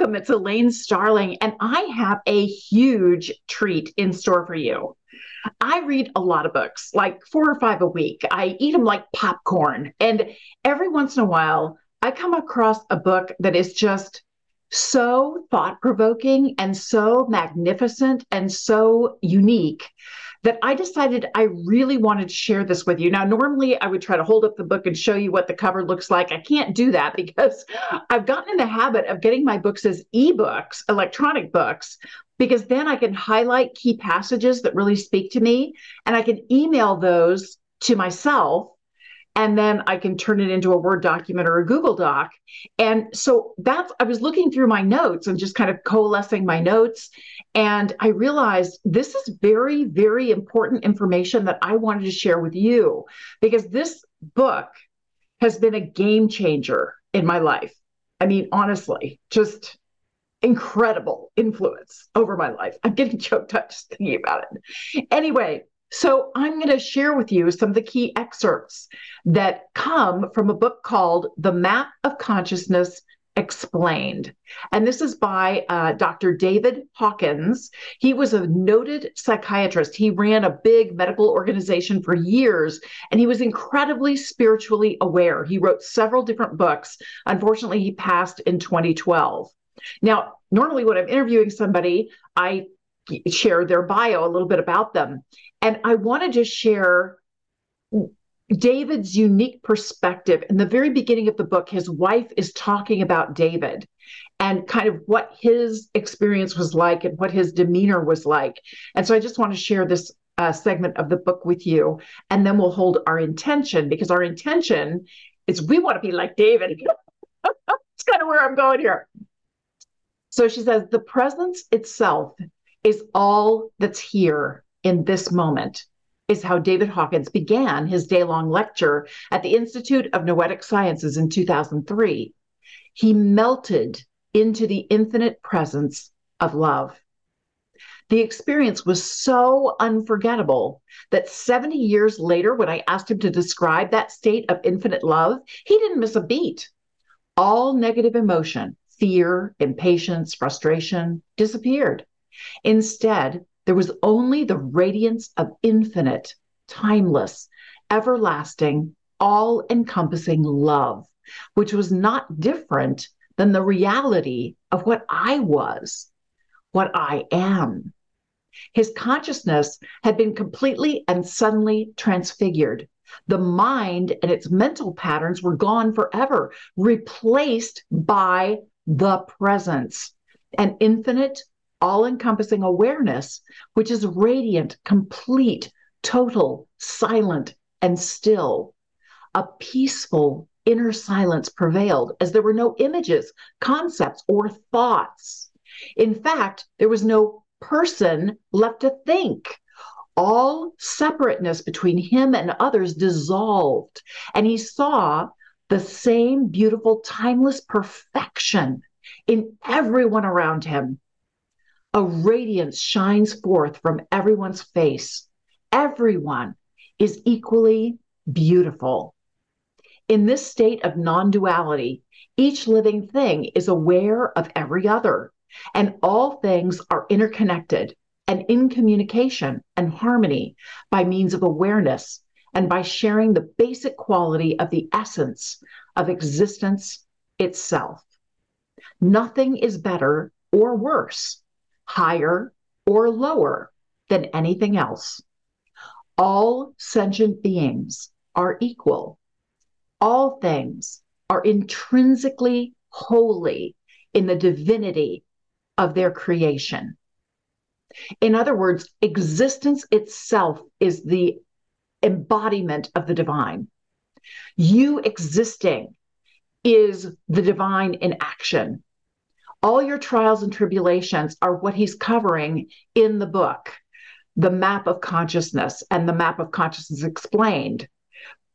Welcome. It's Elaine Starling, and I have a huge treat in store for you. I read a lot of books, like four or five a week. I eat them like popcorn. And every once in a while, I come across a book that is just so thought provoking and so magnificent and so unique that I decided I really wanted to share this with you. Now, normally I would try to hold up the book and show you what the cover looks like. I can't do that because I've gotten in the habit of getting my books as ebooks, electronic books, because then I can highlight key passages that really speak to me and I can email those to myself and then I can turn it into a Word document or a Google Doc. And so that's, I was looking through my notes and just kind of coalescing my notes. And I realized this is very, very important information that I wanted to share with you because this book has been a game changer in my life. I mean, honestly, just incredible influence over my life. I'm getting choked up just thinking about it. Anyway, so, I'm going to share with you some of the key excerpts that come from a book called The Map of Consciousness Explained. And this is by uh, Dr. David Hawkins. He was a noted psychiatrist. He ran a big medical organization for years, and he was incredibly spiritually aware. He wrote several different books. Unfortunately, he passed in 2012. Now, normally when I'm interviewing somebody, I share their bio, a little bit about them. And I wanted to share David's unique perspective. In the very beginning of the book, his wife is talking about David and kind of what his experience was like and what his demeanor was like. And so I just want to share this uh, segment of the book with you. And then we'll hold our intention because our intention is we want to be like David. It's kind of where I'm going here. So she says, the presence itself is all that's here in this moment, is how David Hawkins began his day long lecture at the Institute of Noetic Sciences in 2003. He melted into the infinite presence of love. The experience was so unforgettable that 70 years later, when I asked him to describe that state of infinite love, he didn't miss a beat. All negative emotion, fear, impatience, frustration disappeared. Instead, there was only the radiance of infinite, timeless, everlasting, all encompassing love, which was not different than the reality of what I was, what I am. His consciousness had been completely and suddenly transfigured. The mind and its mental patterns were gone forever, replaced by the presence, an infinite, all encompassing awareness, which is radiant, complete, total, silent, and still. A peaceful inner silence prevailed as there were no images, concepts, or thoughts. In fact, there was no person left to think. All separateness between him and others dissolved, and he saw the same beautiful, timeless perfection in everyone around him a radiance shines forth from everyone's face. Everyone is equally beautiful. In this state of non duality, each living thing is aware of every other, and all things are interconnected and in communication and harmony by means of awareness and by sharing the basic quality of the essence of existence itself. Nothing is better or worse higher or lower than anything else. All sentient beings are equal. All things are intrinsically holy in the divinity of their creation. In other words, existence itself is the embodiment of the divine. You existing is the divine in action. All your trials and tribulations are what he's covering in the book, the map of consciousness and the map of consciousness explained.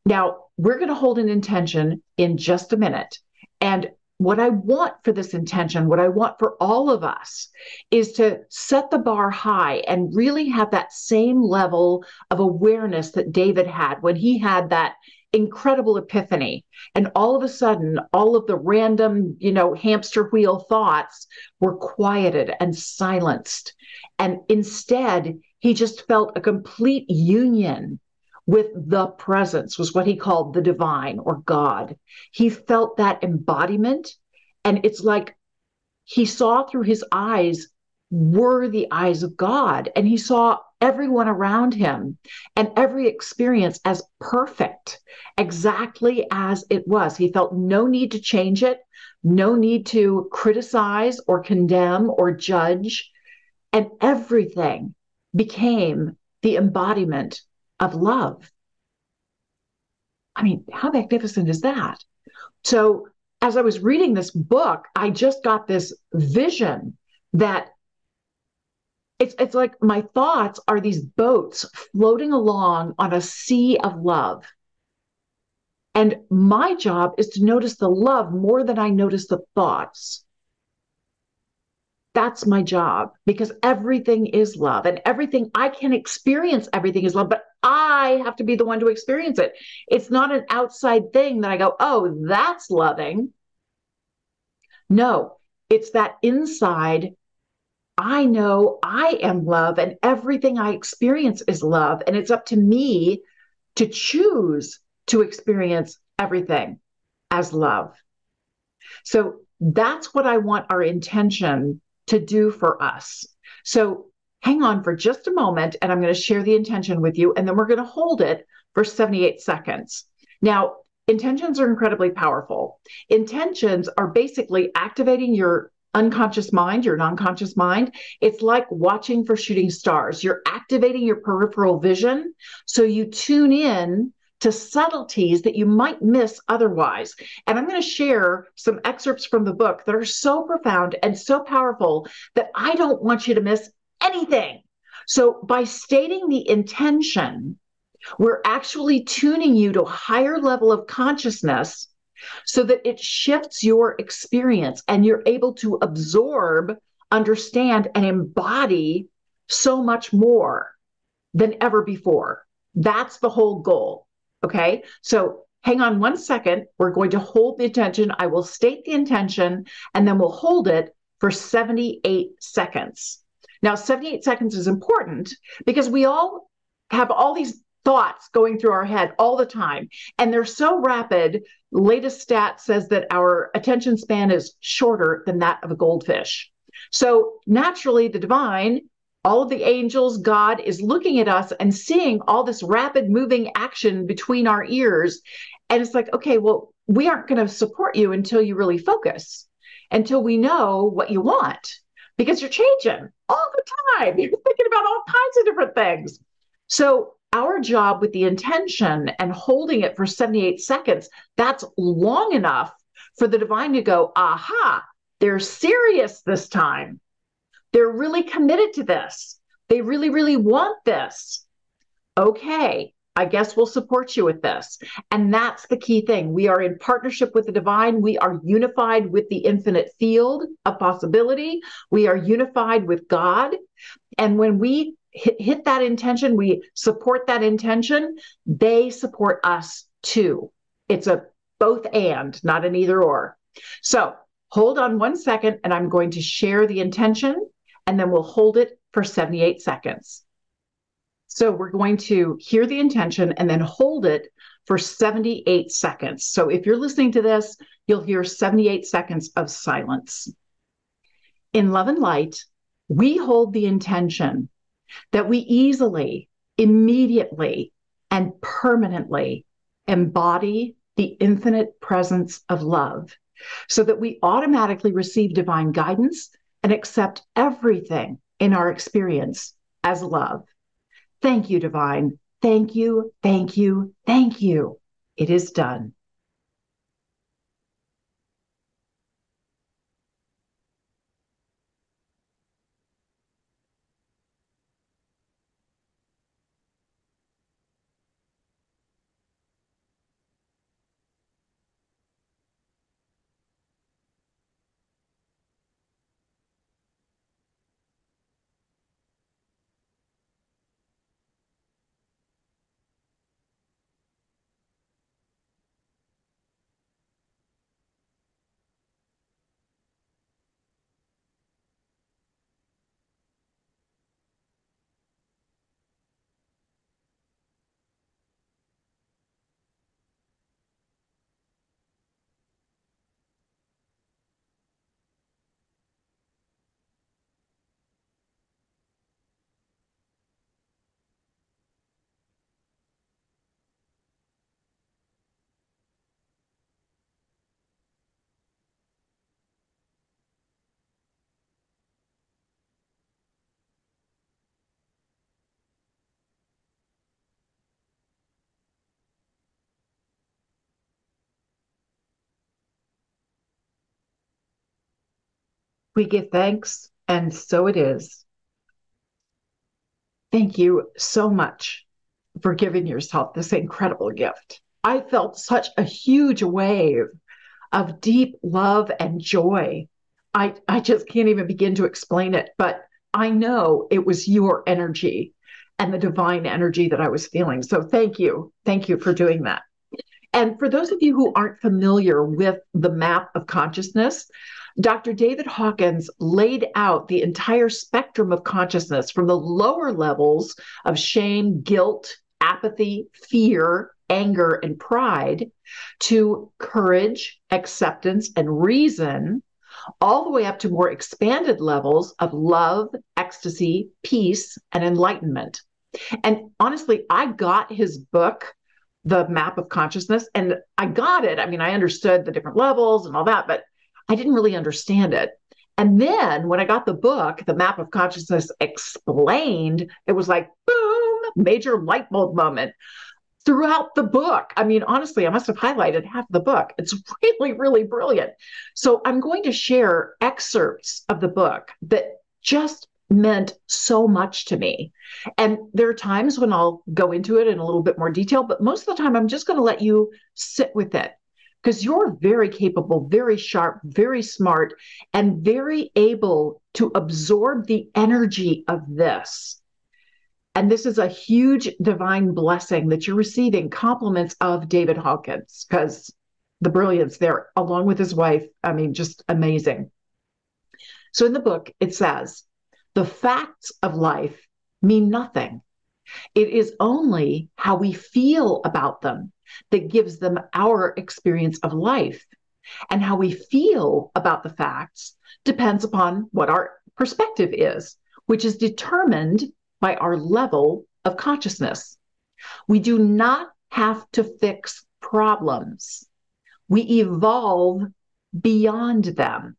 Now, we're going to hold an intention in just a minute. And what I want for this intention, what I want for all of us, is to set the bar high and really have that same level of awareness that David had when he had that incredible epiphany. And all of a sudden, all of the random, you know, hamster wheel thoughts were quieted and silenced. And instead, he just felt a complete union with the presence, was what he called the divine or God. He felt that embodiment. And it's like he saw through his eyes were the eyes of God. And he saw everyone around him and every experience as perfect, exactly as it was. He felt no need to change it, no need to criticize or condemn or judge. And everything became the embodiment of love. I mean, how magnificent is that? So, as I was reading this book, I just got this vision that it's it's like my thoughts are these boats floating along on a sea of love. And my job is to notice the love more than I notice the thoughts. That's my job because everything is love and everything I can experience, everything is love, but I have to be the one to experience it. It's not an outside thing that I go, oh, that's loving. No, it's that inside. I know I am love and everything I experience is love. And it's up to me to choose to experience everything as love. So that's what I want our intention to do for us. So hang on for just a moment and I'm going to share the intention with you, and then we're going to hold it for 78 seconds. Now, intentions are incredibly powerful. Intentions are basically activating your unconscious mind, your non conscious mind. It's like watching for shooting stars. You're activating your peripheral vision so you tune in to subtleties that you might miss otherwise. And I'm going to share some excerpts from the book that are so profound and so powerful that I don't want you to miss anything. So, by stating the intention, we're actually tuning you to a higher level of consciousness so that it shifts your experience and you're able to absorb, understand, and embody so much more than ever before. That's the whole goal. Okay. So hang on one second. We're going to hold the intention. I will state the intention and then we'll hold it for 78 seconds. Now, 78 seconds is important because we all have all these thoughts going through our head all the time, and they're so rapid. Latest stat says that our attention span is shorter than that of a goldfish. So, naturally, the divine all of the angels, God is looking at us and seeing all this rapid moving action between our ears. And it's like, okay, well, we aren't going to support you until you really focus, until we know what you want, because you're changing all the time. You're thinking about all kinds of different things. So, our job with the intention and holding it for 78 seconds, that's long enough for the divine to go, aha, they're serious this time. They're really committed to this. They really, really want this. Okay, I guess we'll support you with this. And that's the key thing. We are in partnership with the divine. We are unified with the infinite field of possibility. We are unified with God. And when we hit, hit that intention, we support that intention, they support us too. It's a both and, not an either or. So hold on one second, and I'm going to share the intention and then we'll hold it for 78 seconds. So we're going to hear the intention and then hold it for 78 seconds. So if you're listening to this, you'll hear 78 seconds of silence. In love and light, we hold the intention that we easily, immediately, and permanently embody the infinite presence of love so that we automatically receive divine guidance and accept everything in our experience as love. Thank you, Divine. Thank you, thank you, thank you. It is done. We give thanks, and so it is. Thank you so much for giving yourself this incredible gift. I felt such a huge wave of deep love and joy. I, I just can't even begin to explain it, but I know it was your energy and the divine energy that I was feeling. So thank you. Thank you for doing that. And for those of you who aren't familiar with the map of consciousness, Dr. David Hawkins laid out the entire spectrum of consciousness from the lower levels of shame, guilt, apathy, fear, anger, and pride to courage, acceptance, and reason, all the way up to more expanded levels of love, ecstasy, peace, and enlightenment. And honestly, I got his book, The Map of Consciousness, and I got it. I mean, I understood the different levels and all that, but I didn't really understand it. And then when I got the book, The Map of Consciousness Explained, it was like, boom, major light bulb moment throughout the book. I mean, honestly, I must have highlighted half the book. It's really, really brilliant. So I'm going to share excerpts of the book that just meant so much to me. And there are times when I'll go into it in a little bit more detail, but most of the time I'm just going to let you sit with it because you're very capable, very sharp, very smart, and very able to absorb the energy of this. And this is a huge divine blessing that you're receiving compliments of David Hawkins because the brilliance there, along with his wife, I mean, just amazing. So in the book, it says, the facts of life mean nothing. It is only how we feel about them that gives them our experience of life. And how we feel about the facts depends upon what our perspective is, which is determined by our level of consciousness. We do not have to fix problems, we evolve beyond them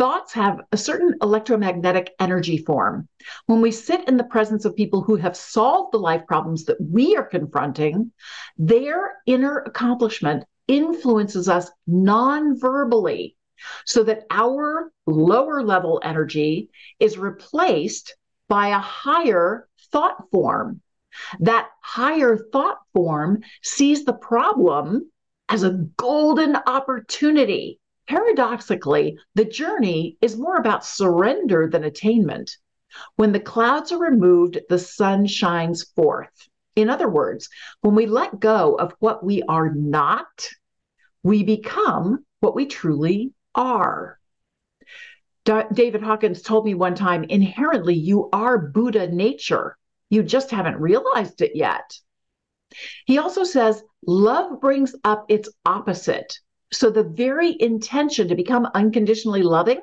thoughts have a certain electromagnetic energy form. When we sit in the presence of people who have solved the life problems that we are confronting, their inner accomplishment influences us non verbally so that our lower level energy is replaced by a higher thought form. That higher thought form sees the problem as a golden opportunity Paradoxically, the journey is more about surrender than attainment. When the clouds are removed, the sun shines forth. In other words, when we let go of what we are not, we become what we truly are. David Hawkins told me one time inherently, you are Buddha nature. You just haven't realized it yet. He also says, love brings up its opposite. So the very intention to become unconditionally loving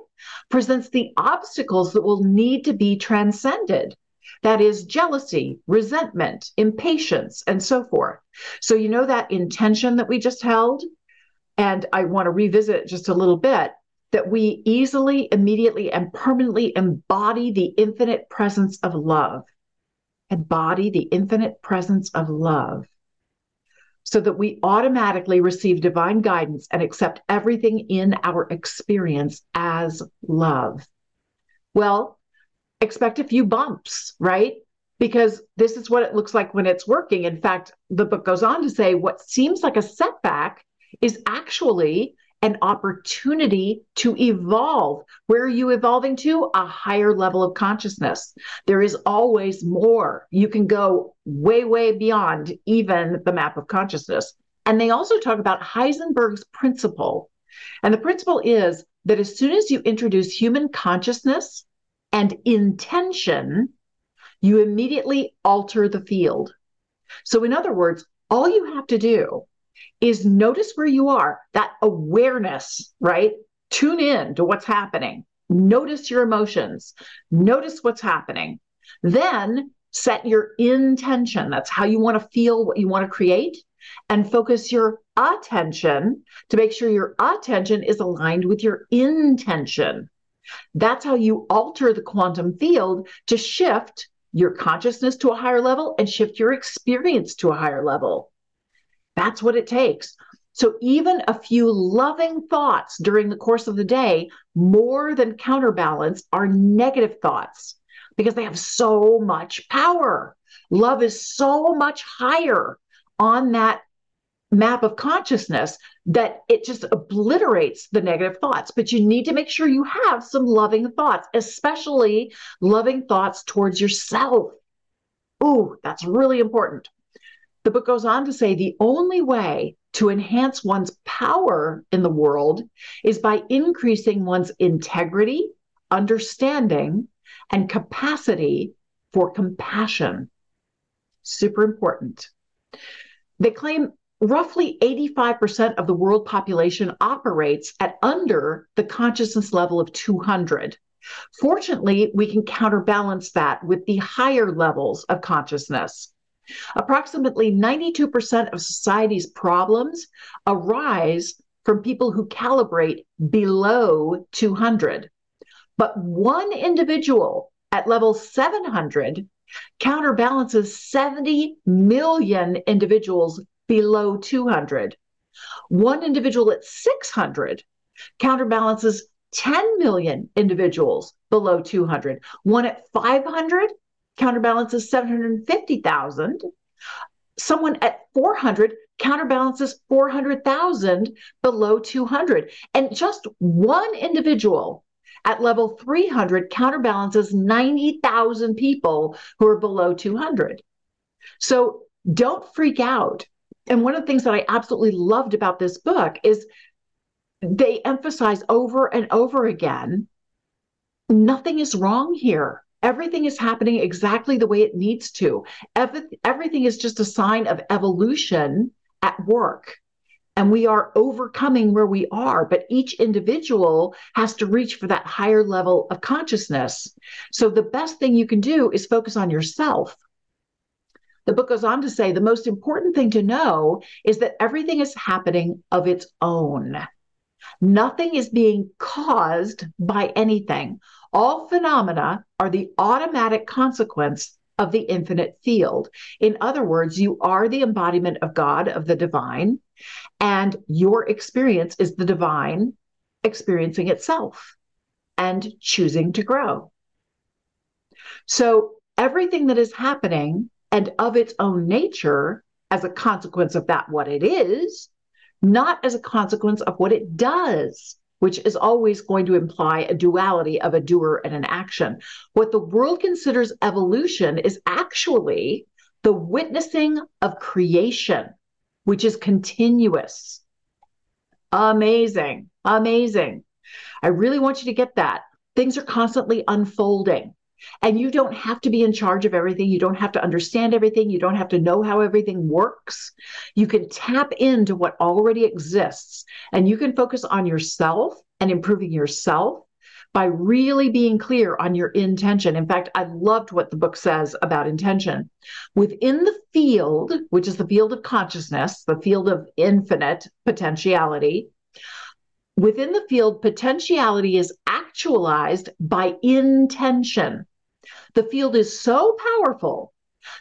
presents the obstacles that will need to be transcended. That is jealousy, resentment, impatience, and so forth. So, you know, that intention that we just held, and I want to revisit just a little bit that we easily, immediately, and permanently embody the infinite presence of love. Embody the infinite presence of love so that we automatically receive divine guidance and accept everything in our experience as love. Well, expect a few bumps, right? Because this is what it looks like when it's working. In fact, the book goes on to say what seems like a setback is actually an opportunity to evolve. Where are you evolving to? A higher level of consciousness. There is always more. You can go way, way beyond even the map of consciousness. And they also talk about Heisenberg's principle. And the principle is that as soon as you introduce human consciousness and intention, you immediately alter the field. So, in other words, all you have to do is notice where you are, that awareness, right? Tune in to what's happening. Notice your emotions. Notice what's happening. Then set your intention. That's how you want to feel what you want to create and focus your attention to make sure your attention is aligned with your intention. That's how you alter the quantum field to shift your consciousness to a higher level and shift your experience to a higher level. That's what it takes. So even a few loving thoughts during the course of the day more than counterbalance our negative thoughts because they have so much power. Love is so much higher on that map of consciousness that it just obliterates the negative thoughts. But you need to make sure you have some loving thoughts, especially loving thoughts towards yourself. Ooh, that's really important. The book goes on to say the only way to enhance one's power in the world is by increasing one's integrity, understanding, and capacity for compassion. Super important. They claim roughly 85% of the world population operates at under the consciousness level of 200. Fortunately, we can counterbalance that with the higher levels of consciousness. Approximately 92% of society's problems arise from people who calibrate below 200. But one individual at level 700 counterbalances 70 million individuals below 200. One individual at 600 counterbalances 10 million individuals below 200. One at 500 counterbalances 750,000. Someone at 400 counterbalances 400,000 below 200. And just one individual at level 300 counterbalances 90,000 people who are below 200. So don't freak out. And one of the things that I absolutely loved about this book is they emphasize over and over again nothing is wrong here. Everything is happening exactly the way it needs to. Everything is just a sign of evolution at work. And we are overcoming where we are, but each individual has to reach for that higher level of consciousness. So the best thing you can do is focus on yourself. The book goes on to say the most important thing to know is that everything is happening of its own. Nothing is being caused by anything. All phenomena are the automatic consequence of the infinite field. In other words, you are the embodiment of God, of the divine, and your experience is the divine experiencing itself and choosing to grow. So, everything that is happening and of its own nature, as a consequence of that, what it is, not as a consequence of what it does, which is always going to imply a duality of a doer and an action. What the world considers evolution is actually the witnessing of creation, which is continuous. Amazing, amazing. I really want you to get that. Things are constantly unfolding. And you don't have to be in charge of everything. You don't have to understand everything. You don't have to know how everything works. You can tap into what already exists and you can focus on yourself and improving yourself by really being clear on your intention. In fact, I loved what the book says about intention. Within the field, which is the field of consciousness, the field of infinite potentiality, within the field, potentiality is actualized by intention. The field is so powerful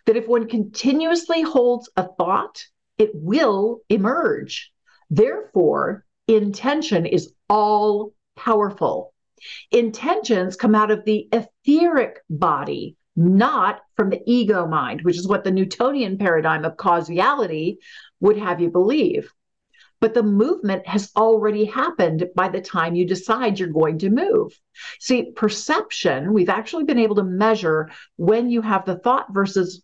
that if one continuously holds a thought, it will emerge. Therefore, intention is all powerful. Intentions come out of the etheric body, not from the ego mind, which is what the Newtonian paradigm of causality would have you believe but the movement has already happened by the time you decide you're going to move. See, perception, we've actually been able to measure when you have the thought versus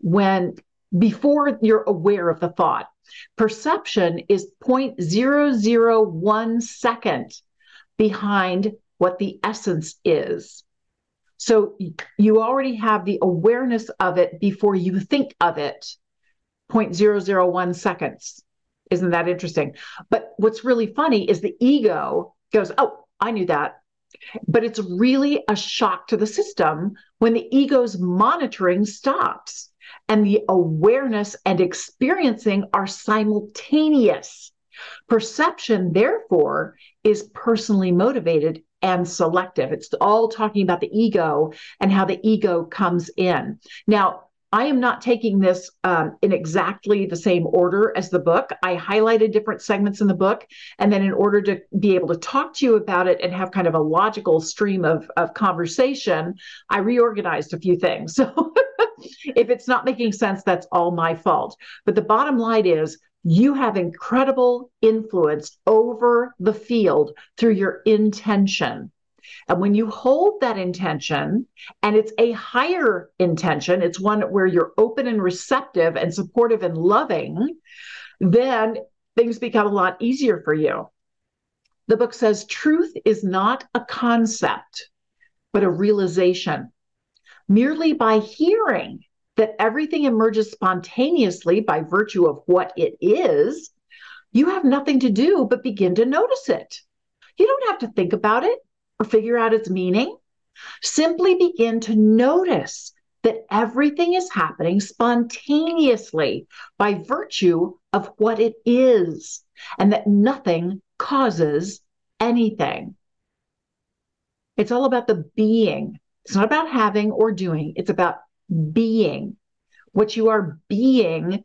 when before you're aware of the thought. Perception is 0.001 second behind what the essence is. So you already have the awareness of it before you think of it, 0.001 seconds. Isn't that interesting? But what's really funny is the ego goes, Oh, I knew that. But it's really a shock to the system when the ego's monitoring stops and the awareness and experiencing are simultaneous. Perception, therefore, is personally motivated and selective. It's all talking about the ego and how the ego comes in. Now, I am not taking this um, in exactly the same order as the book. I highlighted different segments in the book. And then, in order to be able to talk to you about it and have kind of a logical stream of, of conversation, I reorganized a few things. So, if it's not making sense, that's all my fault. But the bottom line is, you have incredible influence over the field through your intention. And when you hold that intention, and it's a higher intention, it's one where you're open and receptive and supportive and loving, then things become a lot easier for you. The book says truth is not a concept, but a realization. Merely by hearing that everything emerges spontaneously by virtue of what it is, you have nothing to do but begin to notice it. You don't have to think about it or figure out its meaning. Simply begin to notice that everything is happening spontaneously by virtue of what it is, and that nothing causes anything. It's all about the being. It's not about having or doing, it's about being. What you are being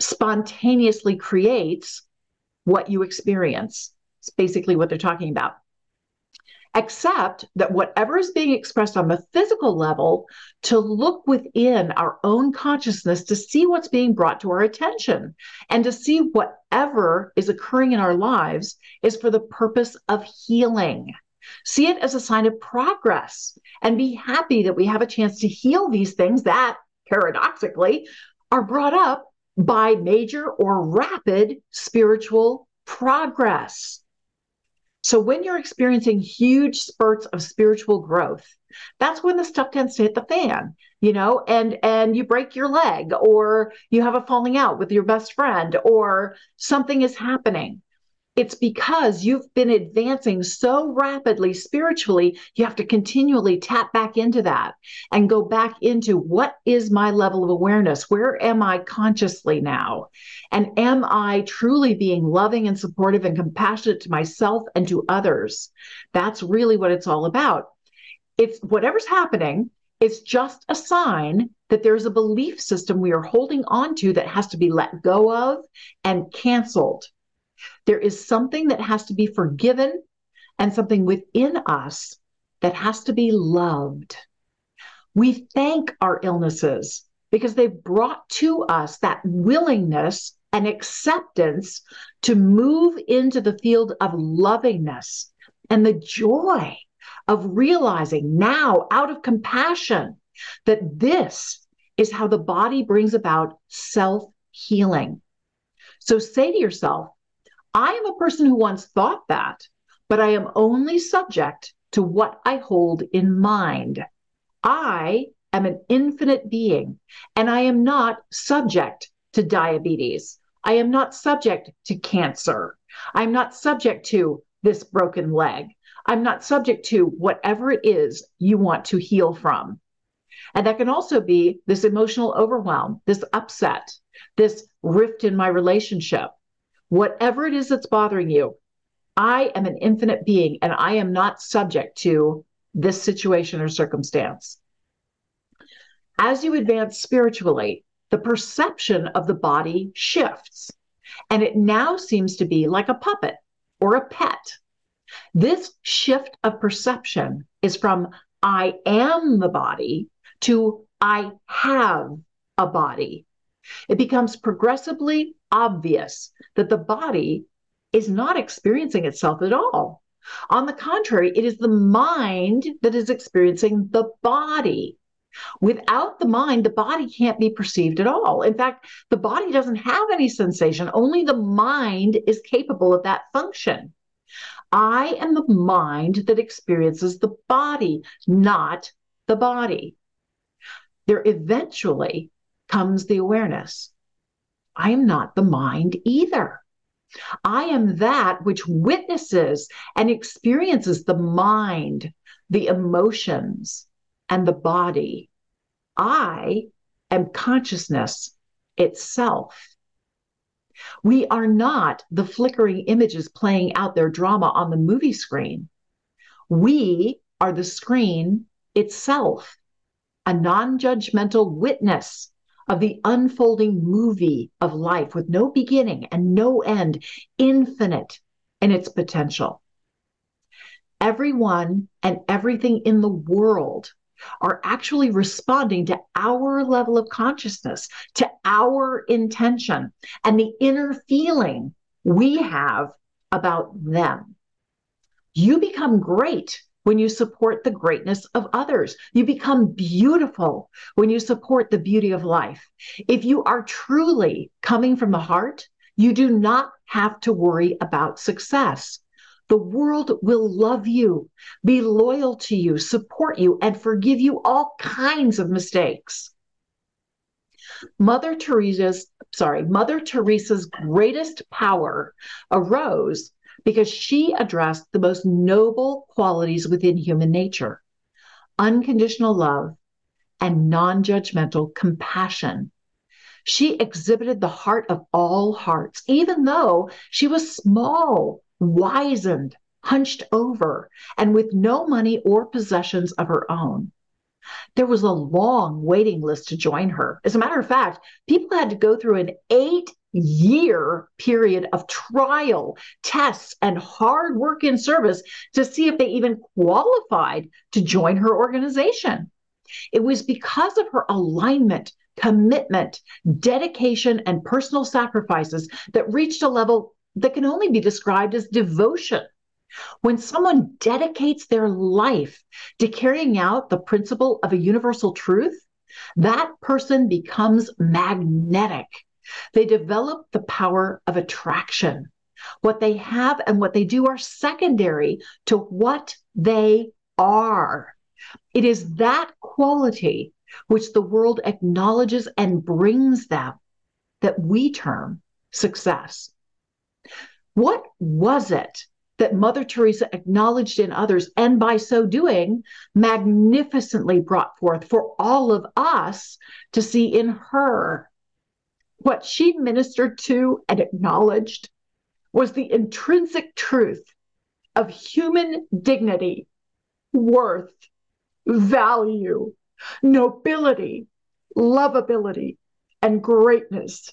spontaneously creates what you experience. It's basically what they're talking about except that whatever is being expressed on the physical level, to look within our own consciousness to see what's being brought to our attention and to see whatever is occurring in our lives is for the purpose of healing. See it as a sign of progress and be happy that we have a chance to heal these things that, paradoxically, are brought up by major or rapid spiritual progress. So when you're experiencing huge spurts of spiritual growth, that's when the stuff tends to hit the fan, you know, and and you break your leg or you have a falling out with your best friend or something is happening. It's because you've been advancing so rapidly spiritually, you have to continually tap back into that and go back into what is my level of awareness? Where am I consciously now? And am I truly being loving and supportive and compassionate to myself and to others? That's really what it's all about. It's whatever's happening, it's just a sign that there's a belief system we are holding on to that has to be let go of and canceled there is something that has to be forgiven and something within us that has to be loved. We thank our illnesses because they've brought to us that willingness and acceptance to move into the field of lovingness and the joy of realizing now, out of compassion, that this is how the body brings about self healing. So say to yourself, I am a person who once thought that, but I am only subject to what I hold in mind. I am an infinite being, and I am not subject to diabetes. I am not subject to cancer. I'm not subject to this broken leg. I'm not subject to whatever it is you want to heal from. And that can also be this emotional overwhelm, this upset, this rift in my relationship, whatever it is that's bothering you, I am an infinite being and I am not subject to this situation or circumstance. As you advance spiritually, the perception of the body shifts, and it now seems to be like a puppet or a pet. This shift of perception is from I am the body to I have a body. It becomes progressively obvious that the body is not experiencing itself at all. On the contrary, it is the mind that is experiencing the body. Without the mind, the body can't be perceived at all. In fact, the body doesn't have any sensation, only the mind is capable of that function. I am the mind that experiences the body, not the body. There eventually comes the awareness I am not the mind either. I am that which witnesses and experiences the mind, the emotions, and the body. I am consciousness itself. We are not the flickering images playing out their drama on the movie screen. We are the screen itself. a non judgmental witness of the unfolding movie of life with no beginning and no end, infinite in its potential. Everyone and everything in the world are actually responding to our level of consciousness, to our intention, and the inner feeling we have about them. You become great when you support the greatness of others. You become beautiful when you support the beauty of life. If you are truly coming from the heart, you do not have to worry about success. The world will love you, be loyal to you, support you, and forgive you all kinds of mistakes. Mother Teresa's, sorry, Mother Teresa's greatest power arose because she addressed the most noble qualities within human nature unconditional love and non judgmental compassion. She exhibited the heart of all hearts, even though she was small wizened, hunched over, and with no money or possessions of her own. There was a long waiting list to join her. As a matter of fact, people had to go through an eight year period of trial, tests, and hard work in service to see if they even qualified to join her organization. It was because of her alignment, commitment, dedication, and personal sacrifices that reached a level that can only be described as devotion. When someone dedicates their life to carrying out the principle of a universal truth, that person becomes magnetic. They develop the power of attraction. What they have and what they do are secondary to what they are. It is that quality which the world acknowledges and brings them that we term success. What was it that Mother Teresa acknowledged in others and by so doing magnificently brought forth for all of us to see in her? What she ministered to and acknowledged was the intrinsic truth of human dignity, worth, value, nobility, lovability, and greatness.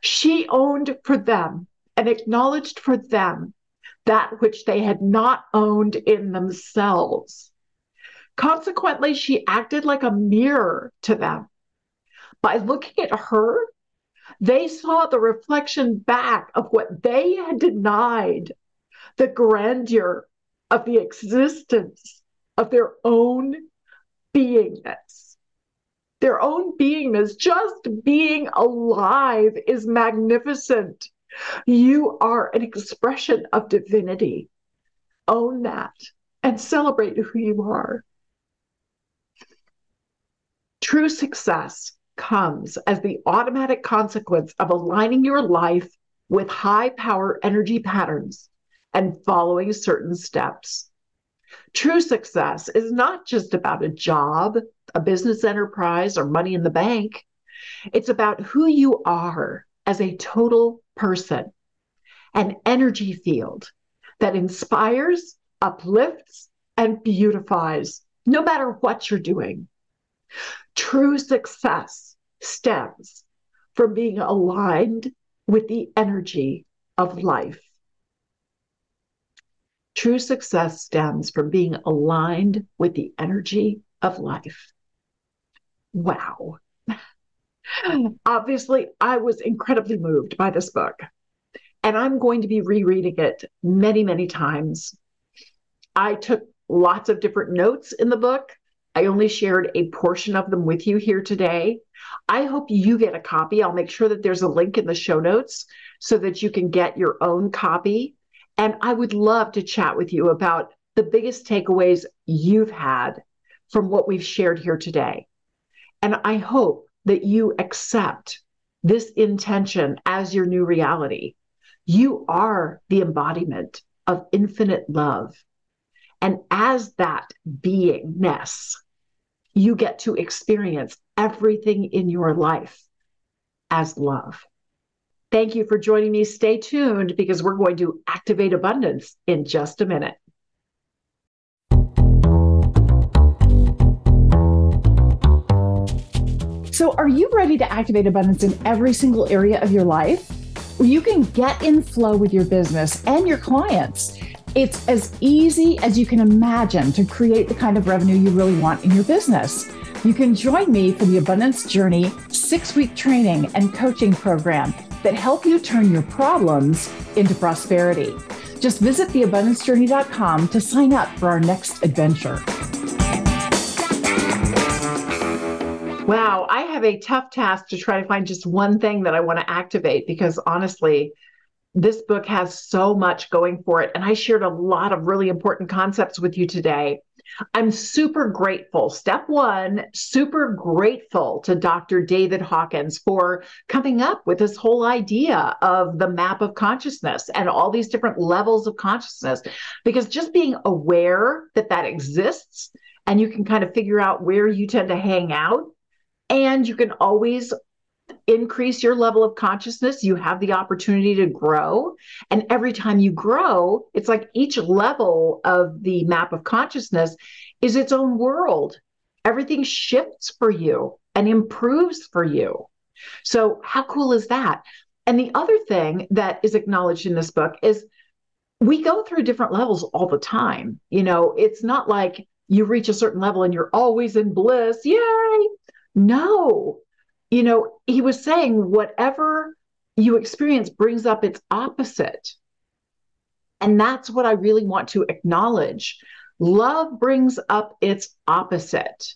She owned for them and acknowledged for them that which they had not owned in themselves. Consequently, she acted like a mirror to them. By looking at her, they saw the reflection back of what they had denied the grandeur of the existence of their own beingness. Their own beingness, just being alive, is magnificent. You are an expression of divinity. Own that and celebrate who you are. True success comes as the automatic consequence of aligning your life with high power energy patterns and following certain steps. True success is not just about a job, a business enterprise, or money in the bank. It's about who you are as a total person, an energy field that inspires, uplifts, and beautifies, no matter what you're doing. True success stems from being aligned with the energy of life. True success stems from being aligned with the energy of life. Wow. Obviously, I was incredibly moved by this book, and I'm going to be rereading it many, many times. I took lots of different notes in the book. I only shared a portion of them with you here today. I hope you get a copy. I'll make sure that there's a link in the show notes so that you can get your own copy. And I would love to chat with you about the biggest takeaways you've had from what we've shared here today. And I hope that you accept this intention as your new reality. You are the embodiment of infinite love. And as that beingness, you get to experience everything in your life as love. Thank you for joining me. Stay tuned because we're going to activate abundance in just a minute. So, are you ready to activate abundance in every single area of your life? You can get in flow with your business and your clients. It's as easy as you can imagine to create the kind of revenue you really want in your business. You can join me for the Abundance Journey six week training and coaching program that help you turn your problems into prosperity. Just visit theabundancejourney.com to sign up for our next adventure. Wow, I have a tough task to try to find just one thing that I want to activate because honestly, this book has so much going for it. And I shared a lot of really important concepts with you today. I'm super grateful. Step one, super grateful to Dr. David Hawkins for coming up with this whole idea of the map of consciousness and all these different levels of consciousness. Because just being aware that that exists and you can kind of figure out where you tend to hang out and you can always increase your level of consciousness. You have the opportunity to grow. And every time you grow, it's like each level of the map of consciousness is its own world. Everything shifts for you and improves for you. So, how cool is that? And the other thing that is acknowledged in this book is we go through different levels all the time. You know, it's not like you reach a certain level and you're always in bliss. Yay! No, you know, he was saying whatever you experience brings up its opposite. And that's what I really want to acknowledge. Love brings up its opposite.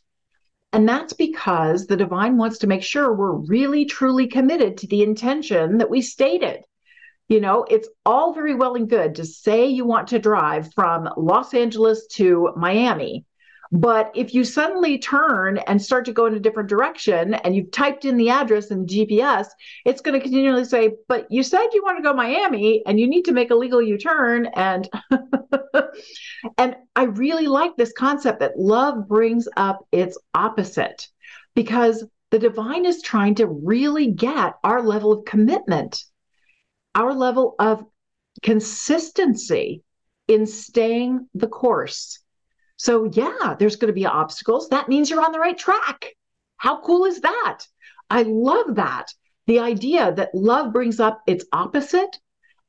And that's because the divine wants to make sure we're really, truly committed to the intention that we stated. You know, it's all very well and good to say you want to drive from Los Angeles to Miami, but if you suddenly turn and start to go in a different direction and you've typed in the address in GPS, it's going to continually say, But you said you want to go Miami and you need to make a legal U turn. And and I really like this concept that love brings up its opposite because the divine is trying to really get our level of commitment, our level of consistency in staying the course so, yeah, there's going to be obstacles. That means you're on the right track. How cool is that? I love that. The idea that love brings up its opposite,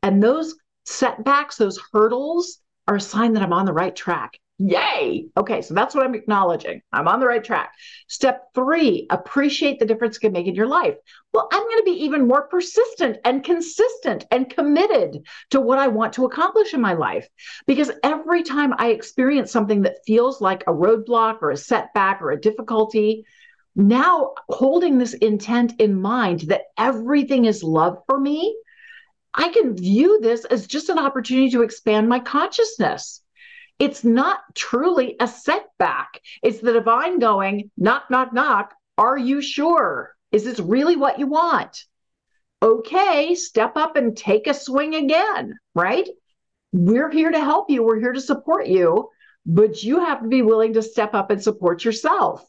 and those setbacks, those hurdles are a sign that I'm on the right track. Yay. Okay, so that's what I'm acknowledging. I'm on the right track. Step three, appreciate the difference it can make in your life. Well, I'm going to be even more persistent and consistent and committed to what I want to accomplish in my life. Because every time I experience something that feels like a roadblock or a setback or a difficulty, now holding this intent in mind that everything is love for me, I can view this as just an opportunity to expand my consciousness it's not truly a setback. It's the divine going, knock, knock, knock. Are you sure? Is this really what you want? Okay, step up and take a swing again, right? We're here to help you. We're here to support you, but you have to be willing to step up and support yourself.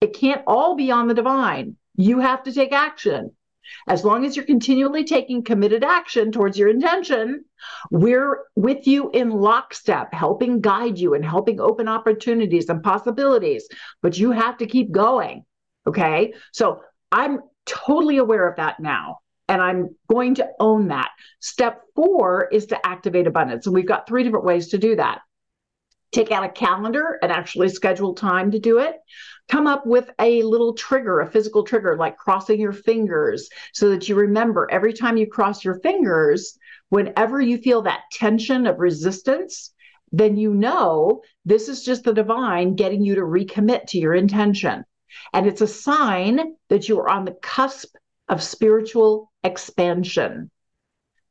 It can't all be on the divine. You have to take action. As long as you're continually taking committed action towards your intention, we're with you in lockstep, helping guide you and helping open opportunities and possibilities. But you have to keep going. Okay. So I'm totally aware of that now. And I'm going to own that. Step four is to activate abundance. And we've got three different ways to do that take out a calendar and actually schedule time to do it come up with a little trigger, a physical trigger, like crossing your fingers, so that you remember every time you cross your fingers, whenever you feel that tension of resistance, then you know this is just the divine getting you to recommit to your intention. And it's a sign that you are on the cusp of spiritual expansion.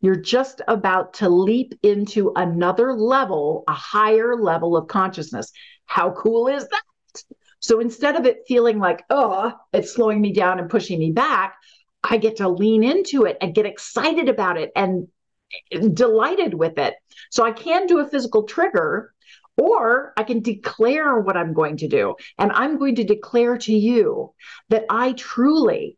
You're just about to leap into another level, a higher level of consciousness. How cool is that? So instead of it feeling like, oh, it's slowing me down and pushing me back, I get to lean into it and get excited about it and delighted with it. So I can do a physical trigger or I can declare what I'm going to do. And I'm going to declare to you that I truly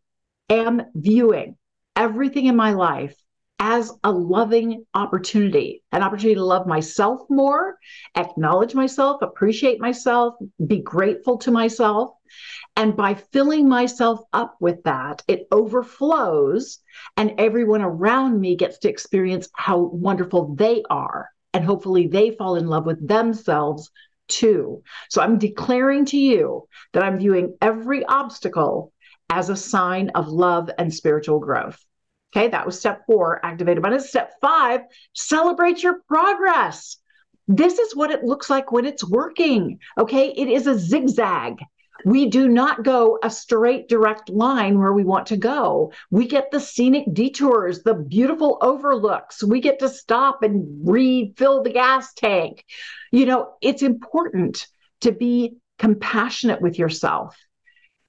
am viewing everything in my life as a loving opportunity, an opportunity to love myself more, acknowledge myself, appreciate myself, be grateful to myself. And by filling myself up with that, it overflows, and everyone around me gets to experience how wonderful they are. And hopefully, they fall in love with themselves too. So I'm declaring to you that I'm viewing every obstacle as a sign of love and spiritual growth. Okay, that was step four, activate abundance. Step five, celebrate your progress. This is what it looks like when it's working. Okay, it is a zigzag. We do not go a straight, direct line where we want to go. We get the scenic detours, the beautiful overlooks. We get to stop and refill the gas tank. You know, it's important to be compassionate with yourself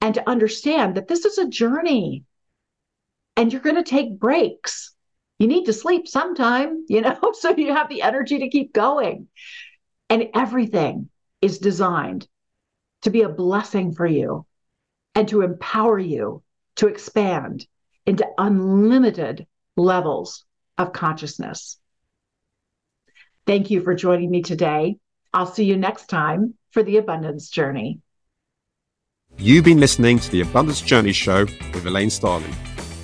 and to understand that this is a journey and you're going to take breaks. You need to sleep sometime, you know, so you have the energy to keep going. And everything is designed to be a blessing for you and to empower you to expand into unlimited levels of consciousness. Thank you for joining me today. I'll see you next time for the Abundance Journey. You've been listening to the Abundance Journey Show with Elaine Starling.